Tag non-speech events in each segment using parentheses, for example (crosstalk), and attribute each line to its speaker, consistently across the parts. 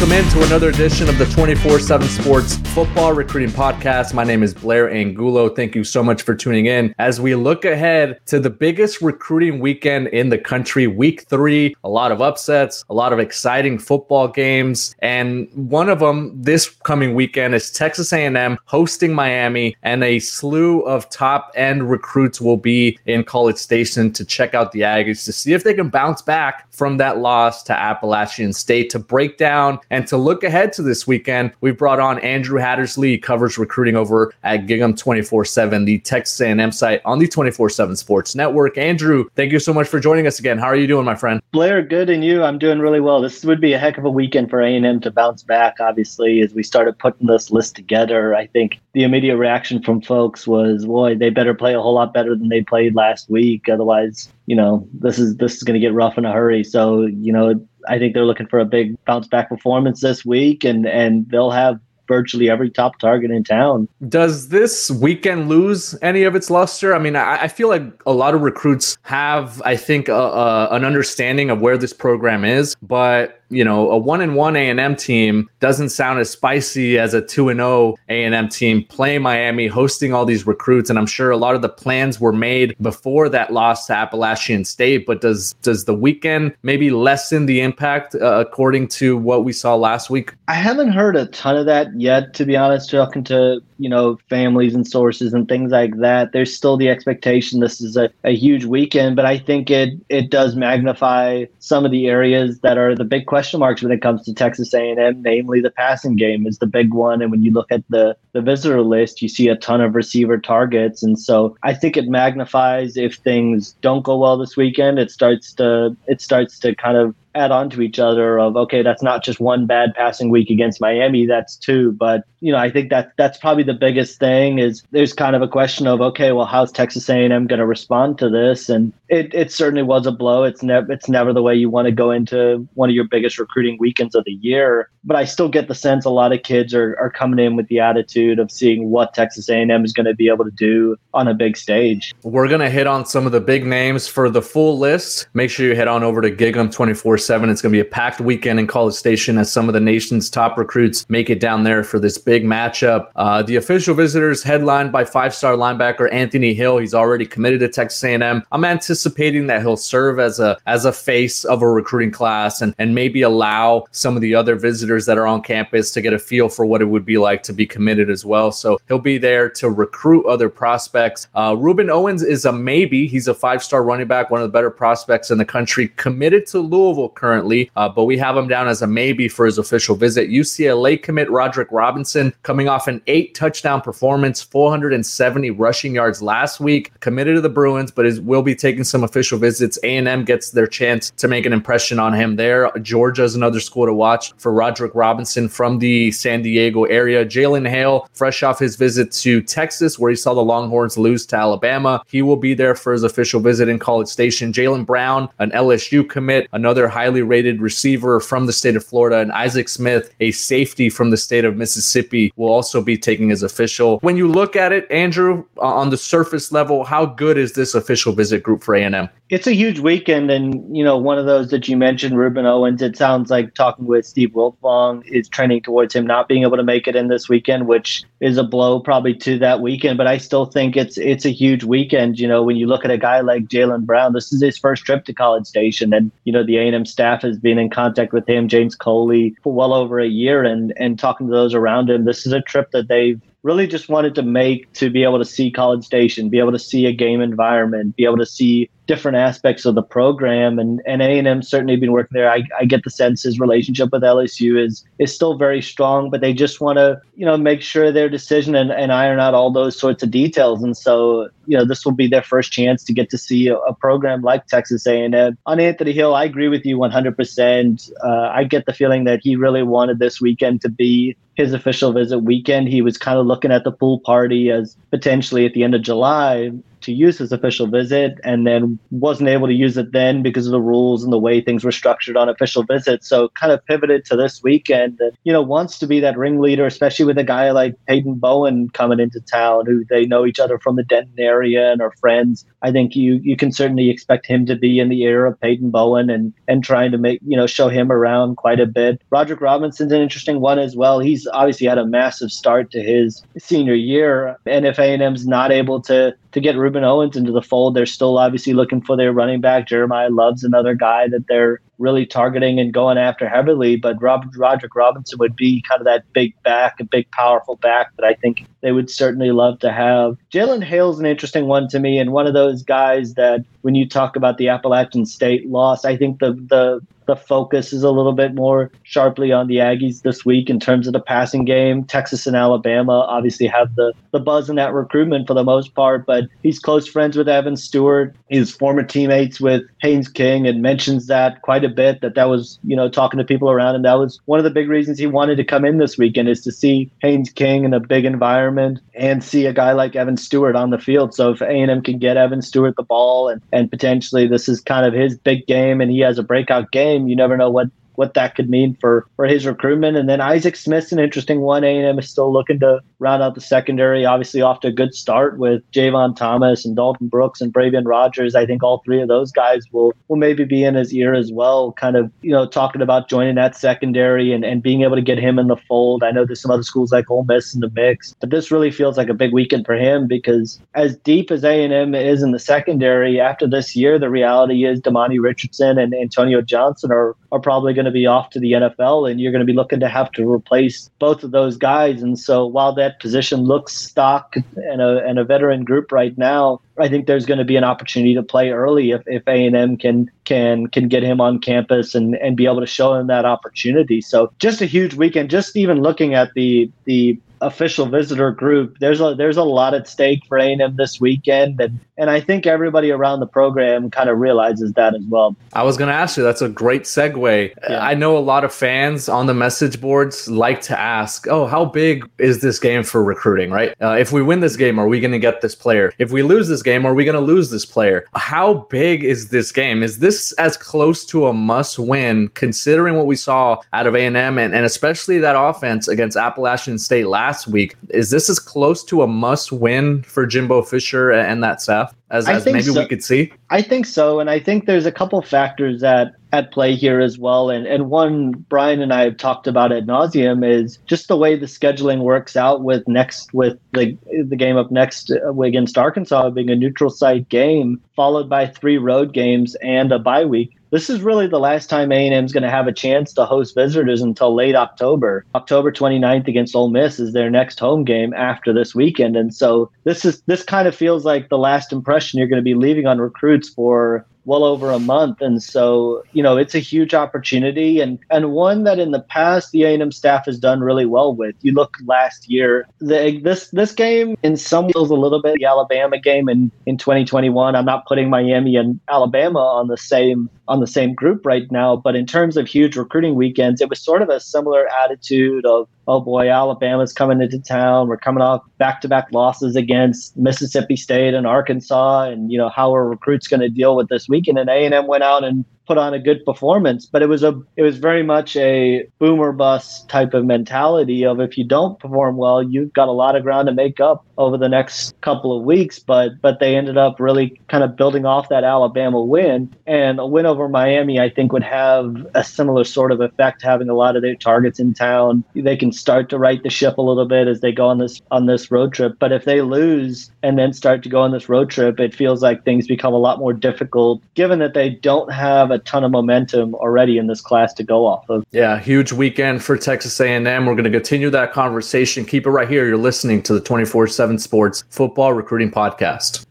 Speaker 1: Welcome into another edition of the 24 7 Sports Football Recruiting Podcast. My name is Blair Angulo. Thank you so much for tuning in as we look ahead to the biggest recruiting weekend in the country, week three. A lot of upsets, a lot of exciting football games. And one of them this coming weekend is Texas A&M hosting Miami, and a slew of top end recruits will be in College Station to check out the Aggies to see if they can bounce back from that loss to Appalachian State to break down down. And to look ahead to this weekend, we've brought on Andrew Hattersley, covers recruiting over at Gig'em 24/7, the Texas A&M site on the 24/7 Sports Network. Andrew, thank you so much for joining us again. How are you doing, my friend?
Speaker 2: Blair, good, and you? I'm doing really well. This would be a heck of a weekend for A&M to bounce back. Obviously, as we started putting this list together, I think the immediate reaction from folks was, "Boy, they better play a whole lot better than they played last week. Otherwise, you know, this is this is going to get rough in a hurry." So, you know, I think they're looking for a big bounce back performance this week, and and they'll have virtually every top target in town.
Speaker 1: Does this weekend lose any of its luster? I mean, I, I feel like a lot of recruits have, I think, uh, uh, an understanding of where this program is, but you know, a one and one A and M team doesn't sound as spicy as a two and oh A and M team playing Miami, hosting all these recruits, and I'm sure a lot of the plans were made before that loss to Appalachian State. But does does the weekend maybe lessen the impact uh, according to what we saw last week?
Speaker 2: I haven't heard a ton of that yet, to be honest. Talking to you know families and sources and things like that, there's still the expectation this is a, a huge weekend, but I think it it does magnify some of the areas that are the big question marks when it comes to Texas A&M, namely the passing game is the big one. And when you look at the the visitor list, you see a ton of receiver targets, and so I think it magnifies if things don't go well this weekend. It starts to it starts to kind of add on to each other of okay that's not just one bad passing week against miami that's two. But you know i think that that's probably the biggest thing is there's kind of a question of okay well how's texas a&m going to respond to this? And it, it certainly was a blow. It's never it's never the way you want to go into one of your biggest recruiting weekends of the year. But i still get the sense a lot of kids are, are coming in with the attitude of seeing what texas a&m is going to be able to do on a big stage
Speaker 1: we're going to hit on some of the big names for the full list make sure you head on over to gig'em 24 7. It's going to be a packed weekend in College Station as some of the nation's top recruits make it down there for this big matchup. Uh, the official visitors headlined by five-star linebacker Anthony Hill. He's already committed to Texas A&M. I'm anticipating that he'll serve as a as a face of a recruiting class and and maybe allow some of the other visitors that are on campus to get a feel for what it would be like to be committed as well. So he'll be there to recruit other prospects. Uh, Rueben Owens is a maybe. He's a five-star running back, one of the better prospects in the country, committed to Louisville currently, uh, but we have him down as a maybe for his official visit. UCLA commit Roderick Robinson coming off an eight touchdown performance, 470 rushing yards last week, committed to the Bruins, but is, will be taking some official visits. A&M gets their chance to make an impression on him there. Georgia is another school to watch for Roderick Robinson from the San Diego area. Jalen Hale, fresh off his visit to Texas, where he saw the Longhorns lose to Alabama, he will be there for his official visit in College Station. Jalen Brown, an LSU commit, another highly rated receiver from the state of Florida, and Isaac Smith, a safety from the state of Mississippi, will also be taking his official. When you look at it, Andrew, uh, on the surface level, how good is this official visit group for A&M?
Speaker 2: It's a huge weekend, and you know one of those that you mentioned, Rueben Owens. It sounds like talking with Steve Wiltfong is trending towards him not being able to make it in this weekend, which which is a blow probably to that weekend. But I still think it's it's a huge weekend. You know, when you look at a guy like Jalen Brown, this is his first trip to College Station, and you know the A&M staff has been in contact with him, James Coley, for well over a year, and and talking to those around him. This is a trip that they've really just wanted to make to be able to see College Station, be able to see a game environment, be able to see different aspects of the program. And and A and M certainly been working there. I, I get the sense his relationship with LSU is is still very strong, but they just want to you know make sure their decision and, and iron out all those sorts of details. And so you know this will be their first chance to get to see a, a program like Texas A and M. On Anthony Hill, I agree with you 100. Uh, percent I get the feeling that he really wanted this weekend to be his official visit weekend. He was kind of looking at the pool party as potentially at the end of July to use his official visit and then wasn't able to use it then because of the rules and the way things were structured on official visits. So kind of pivoted to this weekend and, you know, wants to be that ringleader, especially with a guy like Peyton Bowen coming into town who they know each other from the Denton area and are friends. I think you you can certainly expect him to be in the ear of Peyton Bowen and and trying to make, you know, show him around quite a bit. Roderick Robinson's an interesting one as well. He's obviously had a massive start to his senior year. And if A&M's not able to to get Rueben Owens into the fold. They're still obviously looking for their running back. Jeremiyah Love's another guy that they're really targeting and going after heavily. But Rob, Roderick Robinson would be kind of that big back, a big, powerful back that I think they would certainly love to have. Jalen Hale's an interesting one to me, and one of those guys that when you talk about the Appalachian State loss, I think the the the focus is a little bit more sharply on the Aggies this week in terms of the passing game. Texas and Alabama obviously have the, the buzz in that recruitment for the most part, but he's close friends with Evan Stewart. He's former teammates with Haynes King and mentions that quite a bit that that was, you know, talking to people around him. That was one of the big reasons he wanted to come in this weekend is to see Haynes King in a big environment and see a guy like Evan Stewart on the field. So if A&M can get Evan Stewart the ball and, and potentially this is kind of his big game and he has a breakout game. You never know what what that could mean for for his recruitment. And then Isaac Smith's an interesting one. A&M is still looking to round out the secondary. Obviously, off to a good start with Javon Thomas and Dalton Brooks and Bravion Rogers. I think all three of those guys will will maybe be in his ear as well. Kind of you know talking about joining that secondary and and being able to get him in the fold. I know there's some other schools like Ole Miss in the mix, but this really feels like a big weekend for him because as deep as A&M is in the secondary after this year, the reality is Demani Richardson and Antonio Johnson are are probably going to be off to the NFL, and you're going to be looking to have to replace both of those guys. And so, while that position looks stock and a and a veteran group right now, I think there's going to be an opportunity to play early if if A and M can can can get him on campus and and be able to show him that opportunity. So, just a huge weekend. Just even looking at the the official visitor group. There's a there's a lot at stake for A&M this weekend, and and I think everybody around the program kind of realizes that as well.
Speaker 1: I was going to ask you. That's a great segue. Yeah. I know a lot of fans on the message boards like to ask, "Oh, how big is this game for recruiting?" Right? Uh, if we win this game, are we going to get this player? If we lose this game, are we going to lose this player? How big is this game? Is this as close to a must-win, considering what we saw out of A&M and, and especially that offense against Appalachian State last week. Is this as close to a must win for Jimbo Fisher and that staff as, as maybe so. we could see?
Speaker 2: I think so. And I think there's a couple factors that at play here as well. And and one Brian and I have talked about at nauseum is just the way the scheduling works out with next with the the game up next against Arkansas being a neutral site game followed by three road games and a bye week this is really the last time A&M is going to have a chance to host visitors until late October. October 29th against Ole Miss is their next home game after this weekend. And so this is this kind of feels like the last impression you're going to be leaving on recruits for well over a month. And so you know it's a huge opportunity and and one that in the past the A&M staff has done really well with. You look last year the, this this game in some ways a little bit the Alabama game in in 2021 I'm not putting Miami and Alabama on the same on the same group right now but in terms of huge recruiting weekends it was sort of a similar attitude of oh boy, Alabama's coming into town. We're coming off back to back losses against Mississippi State and Arkansas. And, you know, how are recruits going to deal with this weekend? And A&M went out and put on a good performance. But it was a it was very much a boomer bust type of mentality of if you don't perform well, you've got a lot of ground to make up over the next couple of weeks. But but they ended up really kind of building off that Alabama win and a win over Miami. I think would have a similar sort of effect, having a lot of their targets in town. They can start to right the ship a little bit as they go on this on this road trip. But if they lose and then start to go on this road trip, it feels like things become a lot more difficult, given that they don't have a ton of momentum already in this class to go off of.
Speaker 1: Yeah, huge weekend for Texas A&M. We're going to continue that conversation. Keep it right here. You're listening to the 24/7 Sports Football Recruiting Podcast.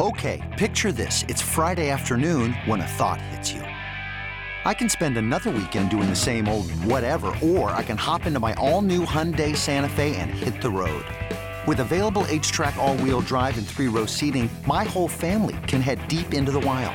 Speaker 3: Okay, picture this: it's Friday afternoon when a thought hits you. I can spend another weekend doing the same old whatever, or I can hop into my all-new Hyundai Santa Fe and hit the road. With available H-Track all-wheel drive and three-row seating, my whole family can head deep into the wild.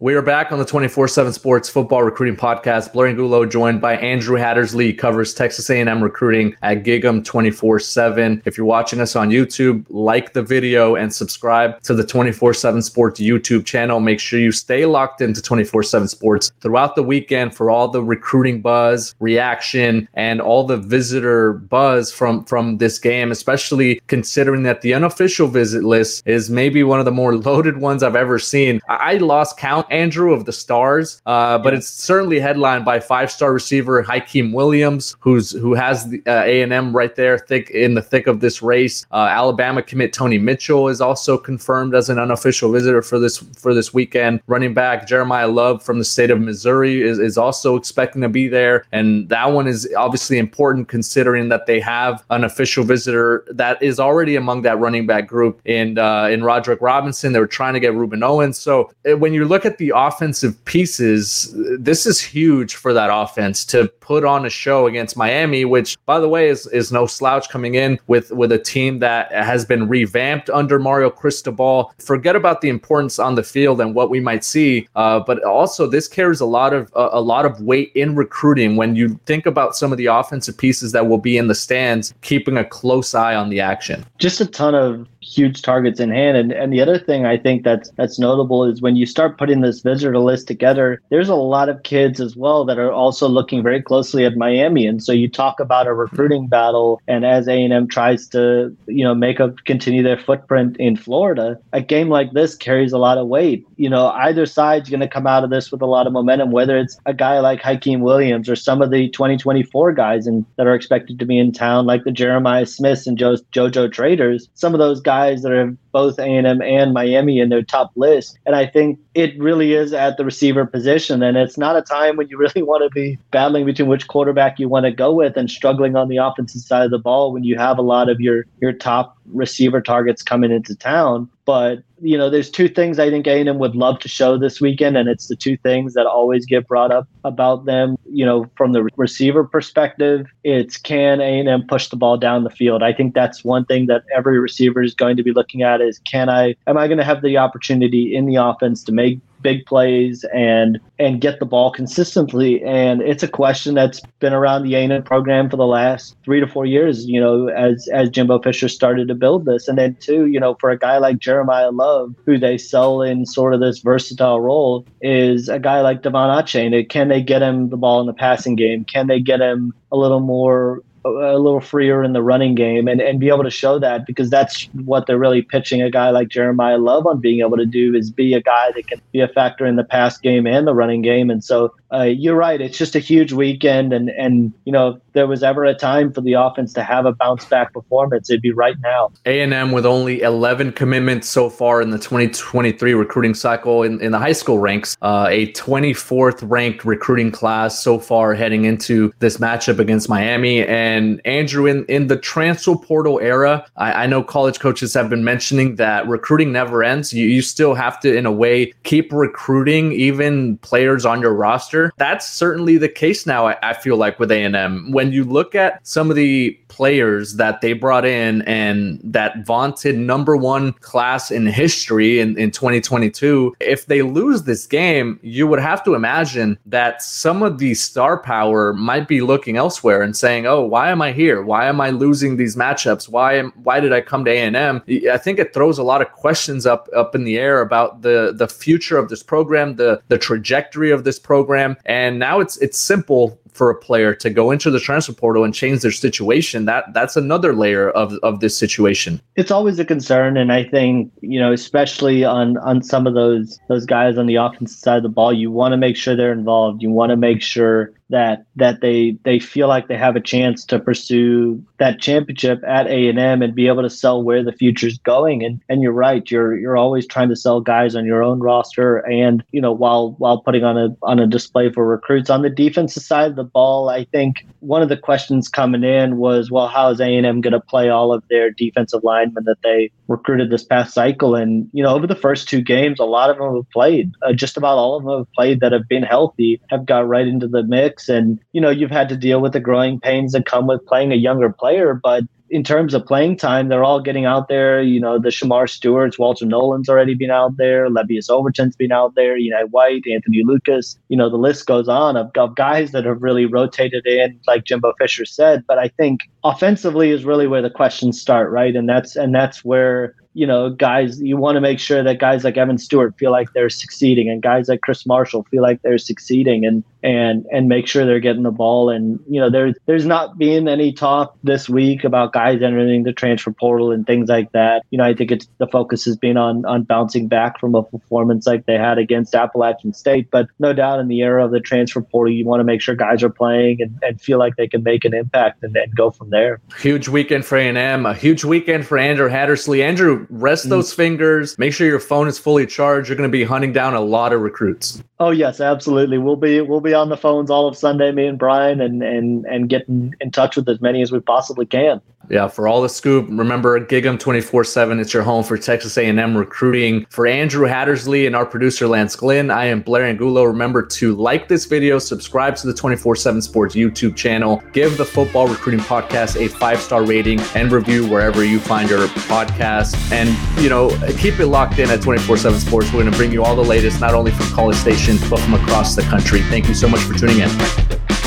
Speaker 1: We are back on the 24 7 Sports Football Recruiting Podcast. Blair Angulo joined by Andrew Hattersley, covers Texas A&M recruiting at Gig'em 24 7. If you're watching us on YouTube, like the video and subscribe to the 24 7 Sports YouTube channel. Make sure you stay locked into 24 7 Sports throughout the weekend for all the recruiting buzz, reaction, and all the visitor buzz from, from this game, especially considering that the unofficial visit list is maybe one of the more (laughs) loaded ones I've ever seen. I lost count Andrew of the Stars, uh, but it's certainly headlined by five-star receiver Hykeem Williams, who's who has the uh, A and M right there, thick in the thick of this race. Uh, Alabama commit Tony Mitchell is also confirmed as an unofficial visitor for this for this weekend. Running back Jeremiyah Love from the state of Missouri is, is also expecting to be there, and that one is obviously important considering that they have an official visitor that is already among that running back group in uh, in Roderick Robinson. They were trying to get Rueben Owens. So eh, when you look at the offensive pieces, this is huge for that offense to put on a show against Miami, which, by the way, is, is no slouch coming in with, with a team that has been revamped under Mario Cristobal. Forget about the importance on the field and what we might see, uh, but also this carries a lot of uh, a lot of weight in recruiting when you think about some of the offensive pieces that will be in the stands, keeping a close eye on the action.
Speaker 2: Just a ton of huge targets in hand. And and the other thing I think that's that's notable is when you start putting this visitor list together, there's a lot of kids as well that are also looking very closely at Miami. And so you talk about a recruiting battle, and as A and M tries to you know make a continue their footprint in Florida, a game like this carries a lot of weight. You know, either side's going to come out of this with a lot of momentum, whether it's a guy like Hykeem Williams or some of the 2024 guys and that are expected to be in town, like the Jeremiah Smiths and jo- JoJo Traders. Some of those guys guys that are both A&M and Miami in their top list. And I think it really is at the receiver position. And it's not a time when you really (laughs) want to be battling between which quarterback you want to go with and struggling on the offensive side of the ball when you have a lot of your, your top receiver targets coming into town. But you know, there's two things I think A&M would love to show this weekend, and it's the two things that always get brought up about them. You know, from the receiver perspective, it's can A&M push the ball down the field. I think that's one thing that every receiver is going to be looking at is can I am I going to have the opportunity in the offense to make big plays and and get the ball consistently. And it's a question that's been around the A&M program for the last three to four years. You know, as as Jimbo Fisher started to build this, and then two, you know, for a guy like Jeremiyah Love, who they sell in sort of this versatile role, is a guy like De'Von Achane. Can they get him the ball in the passing game? Can they get him a little more a little freer in the running game and, and be able to show that because that's what they're really pitching a guy like Jeremiyah Love on being able to do is be a guy that can be a factor in the pass game and the running game. And so uh, you're right. It's just a huge weekend. And, and, you know, there was ever a time for the offense to have a bounce back performance, it'd be right now.
Speaker 1: A&M with only 11 commitments so far in the 2023 recruiting cycle in, in the high school ranks, uh, a 24th ranked recruiting class so far heading into this matchup against Miami. And Andrew, in, in the transfer portal era, I, I know college coaches have been mentioning that recruiting never ends. You, you still have to, in a way, keep recruiting even players on your roster. That's certainly the case now, I, I feel like, with A&M. When you look at some of the players that they brought in and that vaunted number one class in history in, in 2022, if they lose this game, you would have to imagine that some of the star power might be looking elsewhere and saying, "Oh, why am I here? Why am I losing these matchups? Why am why did I come to A&M?" I think it throws a lot of questions up up in the air about the the future of this program, the the trajectory of this program, and now it's it's simple for a player to go into the transfer portal and change their situation that that's another layer of of this situation.
Speaker 2: It's always a concern and i think you know especially on on some of those those guys on the offensive side of the ball you want to make sure they're involved. You want to make sure that that they they feel like they have a chance to pursue that championship at A&M and be able to sell where the future's going. And and you're right you're you're always trying to sell guys on your own roster and you know while while putting on a on a display for recruits. On the defensive side of the ball I think one of the questions coming in was well how is A&M going to play all of their defensive linemen that they recruited this past cycle? And you know over the first two games a lot of them have played uh, just about all of them have played that have been healthy have got right into the mix and, you know, you've had to deal with the growing pains that come with playing a younger player. But in terms of playing time, they're all getting out there. You know, the Shamar Stewarts, Walter Nolen's already been out there. Lebbeus Overton's been out there. You know, White, Anthony Lucas. You know, the list goes on of, of guys that have really rotated in, like Jimbo Fisher said. But I think offensively is really where the questions start, right? And that's and that's where you know, guys, you want to make sure that guys like Evan Stewart feel like they're succeeding and guys like Chris Marshall feel like they're succeeding and and and make sure they're getting the ball. And, you know, there's there's not been any talk this week about guys entering the transfer portal and things like that. You know, I think it's the focus has been on on bouncing back from a performance like they had against Appalachian State. But no doubt in the era of the transfer portal, you want to make sure guys are playing and, and feel like they can make an impact and, and go from there.
Speaker 1: Huge weekend for A&M, a huge weekend for Andrew Hattersley. Andrew, rest mm. those fingers. Make sure your phone is fully charged. You're going to be hunting down a lot of recruits.
Speaker 2: Oh yes, absolutely. We'll be we'll be on the phones all of Sunday, me and Brian, and and and getting in touch with as many as we possibly can.
Speaker 1: Yeah, for all the scoop, remember Gig'em 24/7. It's your home for Texas A&M recruiting. For Andrew Hattersley and our producer Lance Glenn, I am Blair Angulo. Remember to like this video, subscribe to the 24/7 Sports YouTube channel, give the Football Recruiting Podcast a five star rating and review wherever you find your podcast. And you know, keep it locked in at 24/7 Sports. We're going to bring you all the latest, not only from College Station but from across the country. Thank you so much for tuning in.